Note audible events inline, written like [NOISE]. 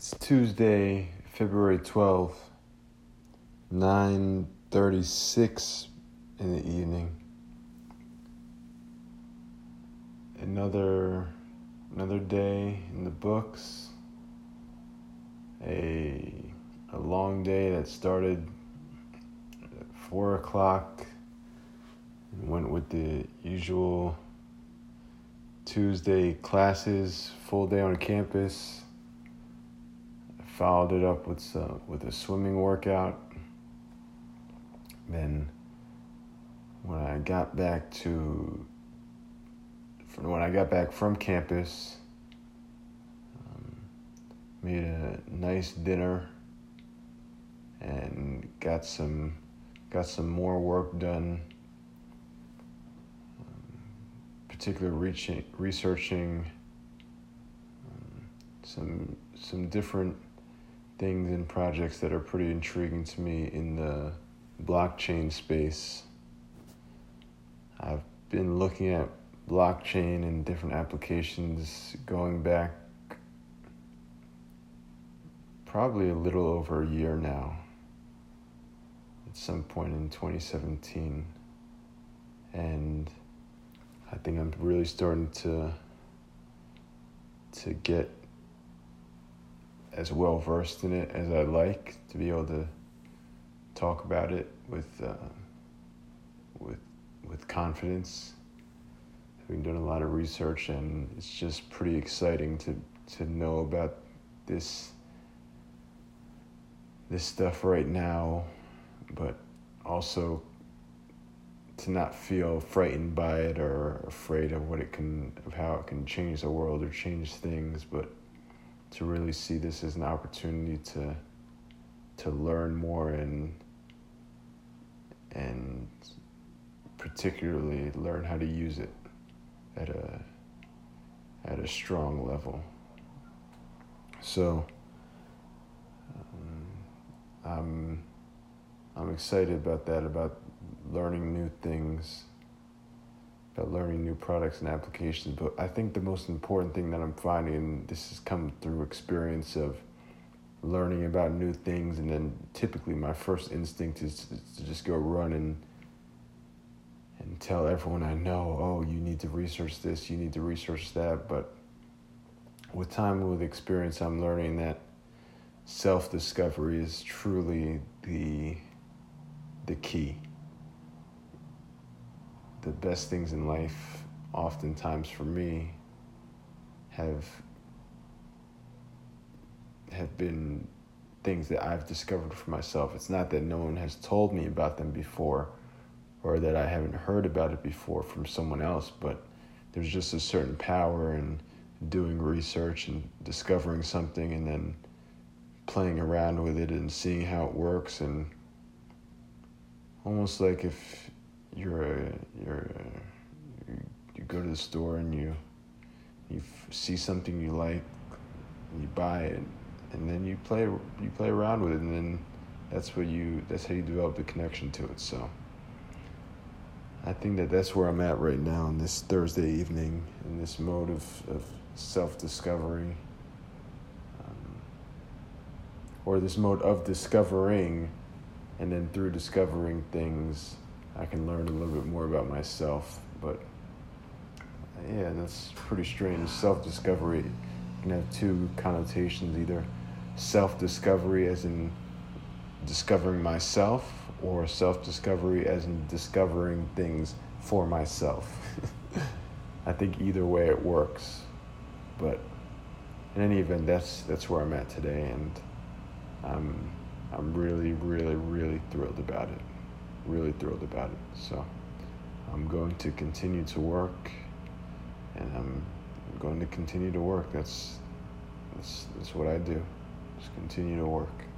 It's Tuesday, February 12th, 9:36 in the evening. Another another day in the books. A a long day that started at four o'clock and went with the usual Tuesday classes, full day on campus followed it up with uh, with a swimming workout. Then, when I got back to when I got back from campus, um, made a nice dinner and got some got some more work done. Um, particularly reaching, researching um, some some different things and projects that are pretty intriguing to me in the blockchain space. I've been looking at blockchain and different applications going back probably a little over a year now, at some point in 2017. And I think I'm really starting to to get as well versed in it as I'd like to be able to talk about it with uh, with with confidence. Having done a lot of research, and it's just pretty exciting to to know about this this stuff right now, but also to not feel frightened by it or afraid of what it can of how it can change the world or change things, but to really see this as an opportunity to to learn more and and particularly learn how to use it at a at a strong level. So um, I'm I'm excited about that about learning new things about learning new products and applications. But I think the most important thing that I'm finding, and this has come through experience of learning about new things, and then typically my first instinct is to just go run and and tell everyone I know, oh, you need to research this, you need to research that. But with time, with experience, I'm learning that self discovery is truly the the key the best things in life, oftentimes for me, have have been things that I've discovered for myself. It's not that no one has told me about them before or that I haven't heard about it before from someone else, but there's just a certain power in doing research and discovering something and then playing around with it and seeing how it works and almost like if you're a, you're a, you go to the store and you you see something you like, you buy it, and then you play you play around with it, and then that's what you that's how you develop the connection to it. So I think that that's where I'm at right now in this Thursday evening in this mode of, of self discovery. Um, or this mode of discovering, and then through discovering things, I can learn a little bit more about myself. But yeah, that's pretty strange. Self discovery can have two connotations either self discovery, as in discovering myself, or self discovery, as in discovering things for myself. [LAUGHS] I think either way it works. But in any event, that's that's where I'm at today, and I'm I'm really, really, really thrilled about it really thrilled about it. So I'm going to continue to work, and I'm going to continue to work. That's that's that's what I do. Just continue to work.